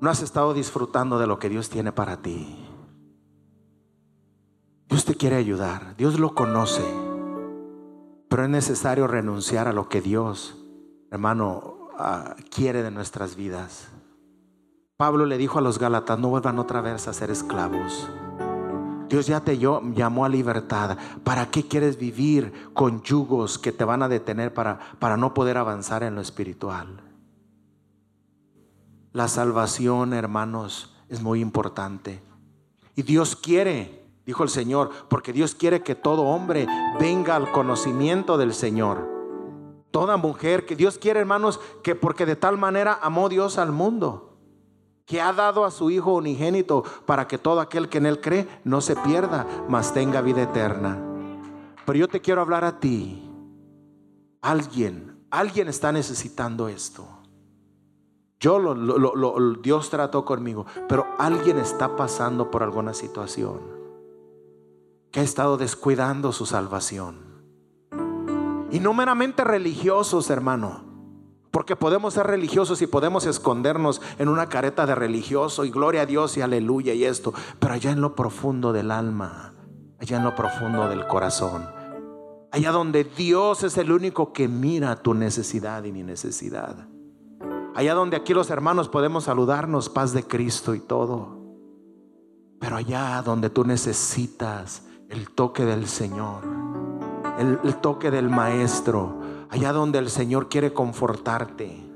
no has estado disfrutando de lo que Dios tiene para ti. Dios te quiere ayudar, Dios lo conoce, pero es necesario renunciar a lo que Dios, hermano, ah, quiere de nuestras vidas. Pablo le dijo a los Gálatas, no vuelvan otra vez a ser esclavos. Dios ya te llamó a libertad. ¿Para qué quieres vivir con yugos que te van a detener para, para no poder avanzar en lo espiritual? La salvación, hermanos, es muy importante. Y Dios quiere, dijo el Señor, porque Dios quiere que todo hombre venga al conocimiento del Señor. Toda mujer, que Dios quiere, hermanos, que porque de tal manera amó Dios al mundo que ha dado a su Hijo unigénito para que todo aquel que en Él cree no se pierda, mas tenga vida eterna. Pero yo te quiero hablar a ti. Alguien, alguien está necesitando esto. Yo lo, Dios trató conmigo, pero alguien está pasando por alguna situación que ha estado descuidando su salvación. Y no meramente religiosos, hermano. Porque podemos ser religiosos y podemos escondernos en una careta de religioso y gloria a Dios y aleluya y esto. Pero allá en lo profundo del alma, allá en lo profundo del corazón, allá donde Dios es el único que mira tu necesidad y mi necesidad. Allá donde aquí los hermanos podemos saludarnos, paz de Cristo y todo. Pero allá donde tú necesitas el toque del Señor, el, toque del Maestro, allá donde el Señor quiere confortarte.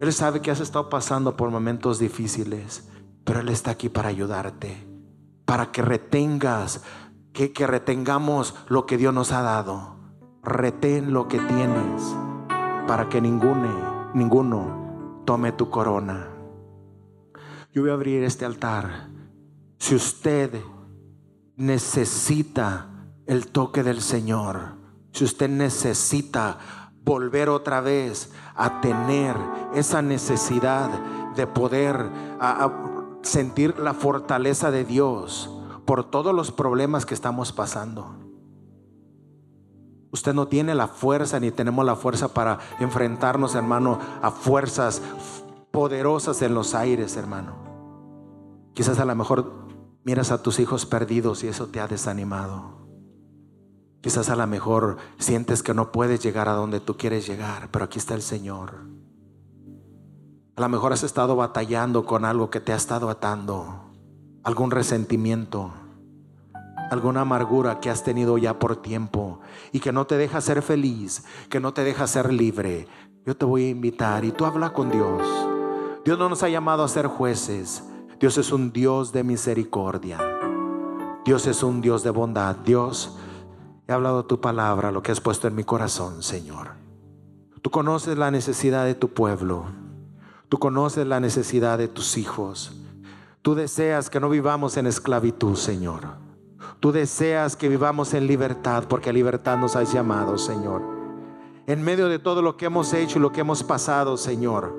Él sabe que has estado pasando por momentos difíciles, pero Él está aquí para ayudarte, para que retengas, que, que retengamos lo que Dios nos ha dado. Retén lo que tienes, para que ninguno, ninguno tome tu corona. Yo voy a abrir este altar. Si usted necesita el toque del Señor, si usted necesita volver otra vez a tener esa necesidad de poder sentir la fortaleza de Dios por todos los problemas que estamos pasando. Usted no tiene la fuerza ni tenemos la fuerza para enfrentarnos, hermano, a fuerzas poderosas en los aires, hermano. Quizás a lo mejor miras a tus hijos perdidos y eso te ha desanimado. Quizás a lo mejor sientes que no puedes llegar a donde tú quieres llegar, pero aquí está el Señor. A lo mejor has estado batallando con algo que te ha estado atando, algún resentimiento, alguna amargura que has tenido ya por tiempo y que no te deja ser feliz, que no te deja ser libre. Yo te voy a invitar y tú habla con Dios. Dios no nos ha llamado a ser jueces. Dios es un Dios de misericordia. Dios es un Dios de bondad. Dios He hablado tu palabra, lo que has puesto en mi corazón, Señor. Tú conoces la necesidad de tu pueblo. Tú conoces la necesidad de tus hijos. Tú deseas que no vivamos en esclavitud, Señor. Tú deseas que vivamos en libertad, porque a libertad nos has llamado, Señor. En medio de todo lo que hemos hecho y lo que hemos pasado, Señor.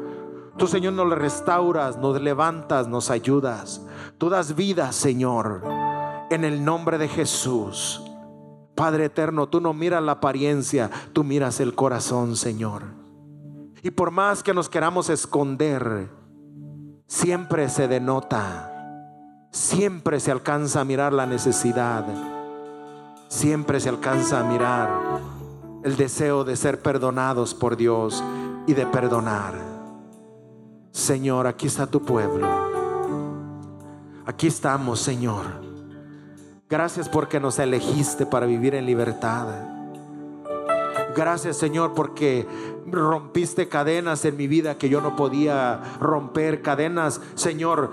Tú, Señor, nos restauras, nos levantas, nos ayudas. Tú das vida, Señor, en el nombre de Jesús. Padre eterno, tú no miras la apariencia, tú miras el corazón, Señor. Y por más que nos queramos esconder, siempre se denota, siempre se alcanza a mirar la necesidad, siempre se alcanza a mirar el deseo de ser perdonados por Dios y de perdonar. Señor, aquí está tu pueblo. Aquí estamos, Señor. Gracias porque nos elegiste para vivir en libertad. Gracias Señor porque rompiste cadenas en mi vida que yo no podía romper. Cadenas, Señor,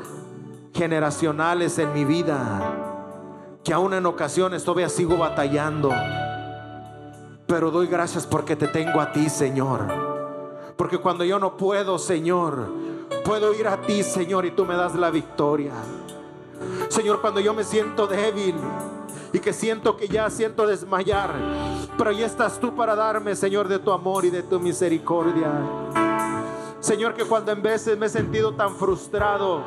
generacionales en mi vida. Que aún en ocasiones todavía sigo batallando. Pero doy gracias porque te tengo a ti, Señor. Porque cuando yo no puedo, Señor, puedo ir a ti, Señor, y tú me das la victoria. Señor, cuando yo me siento débil y que siento que ya siento desmayar, pero ahí estás tú para darme, Señor, de tu amor y de tu misericordia. Señor, que cuando en veces me he sentido tan frustrado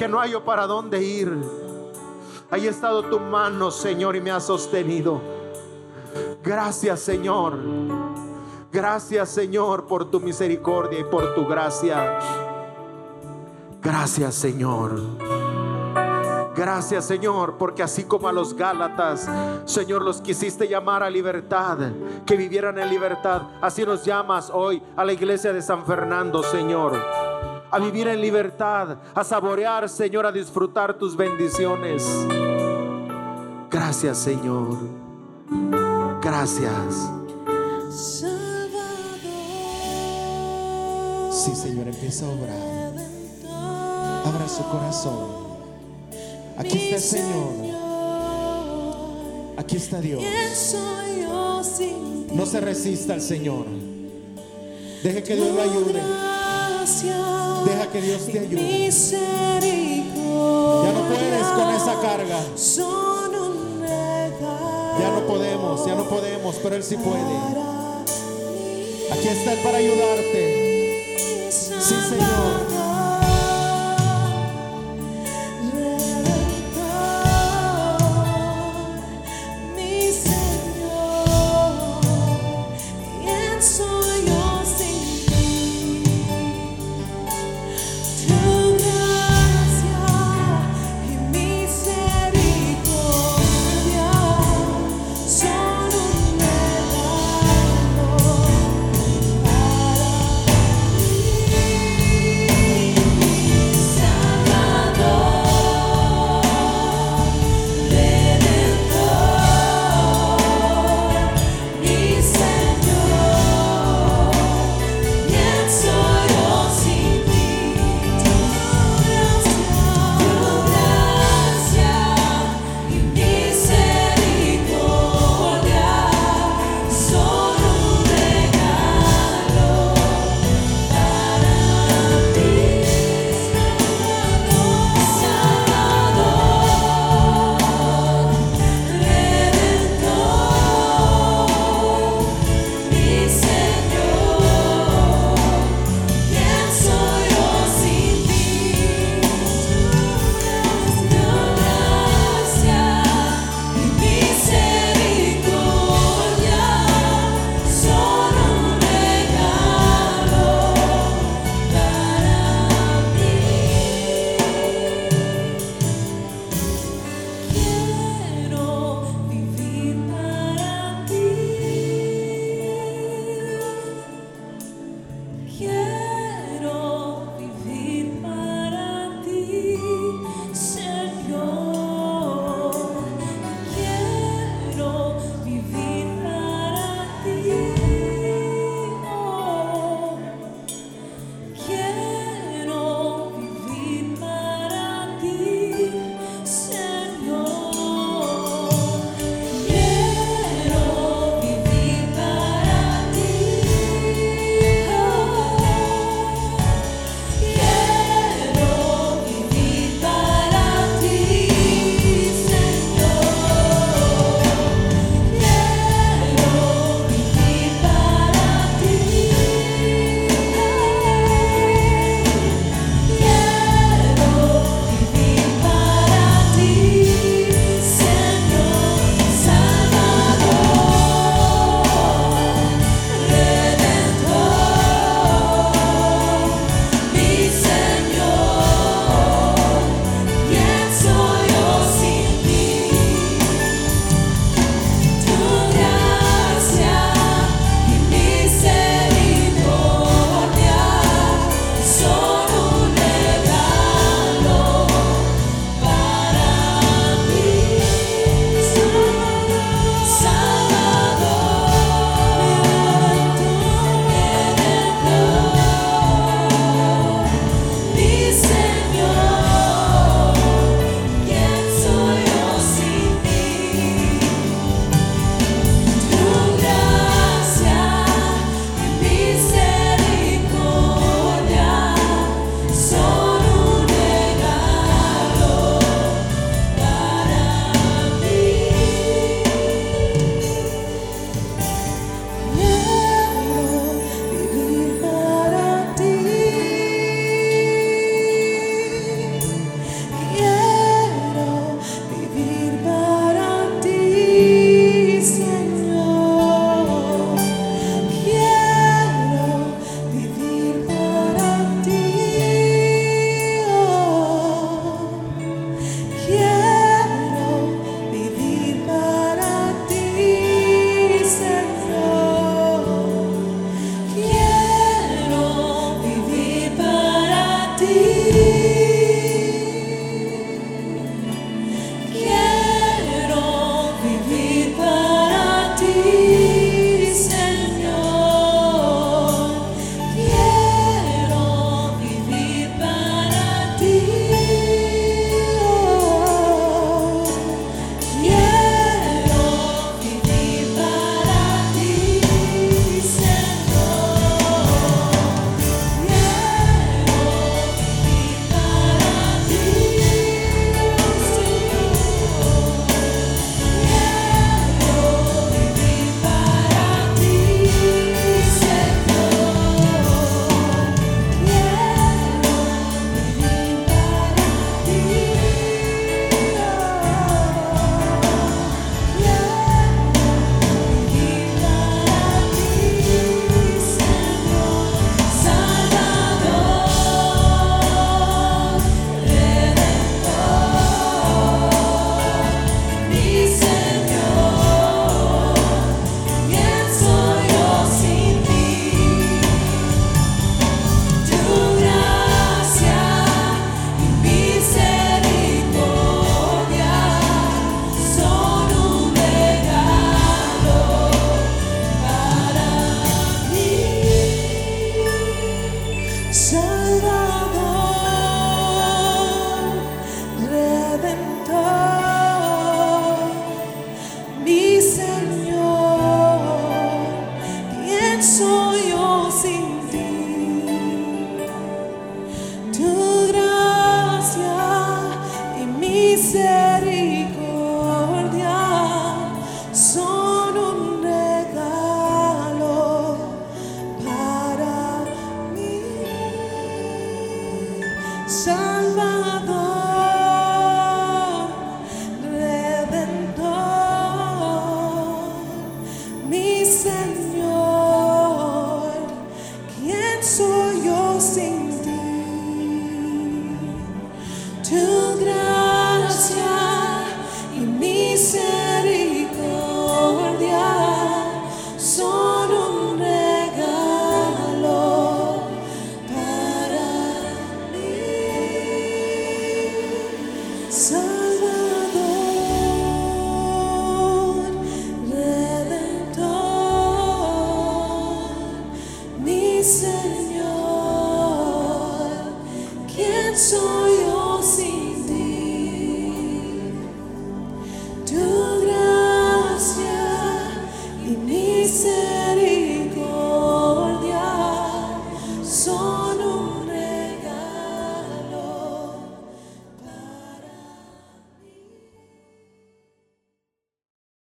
que no hallo para dónde ir, ahí ha estado tu mano, Señor, y me ha sostenido. Gracias, Señor. Gracias, Señor, por tu misericordia y por tu gracia. Gracias, Señor. Gracias Señor, porque así como a los Gálatas, Señor, los quisiste llamar a libertad, que vivieran en libertad, así nos llamas hoy a la iglesia de San Fernando, Señor. A vivir en libertad, a saborear, Señor, a disfrutar tus bendiciones. Gracias, Señor. Gracias. Sí, Señor, empieza a obrar. Abra su corazón. Aquí está el Señor. Aquí está Dios. No se resista al Señor. Deje que Dios lo ayude. Deja que Dios te ayude. Ya no puedes con esa carga. Ya no podemos, ya no podemos, pero Él sí puede. Aquí está Él para ayudarte. Sí, Señor.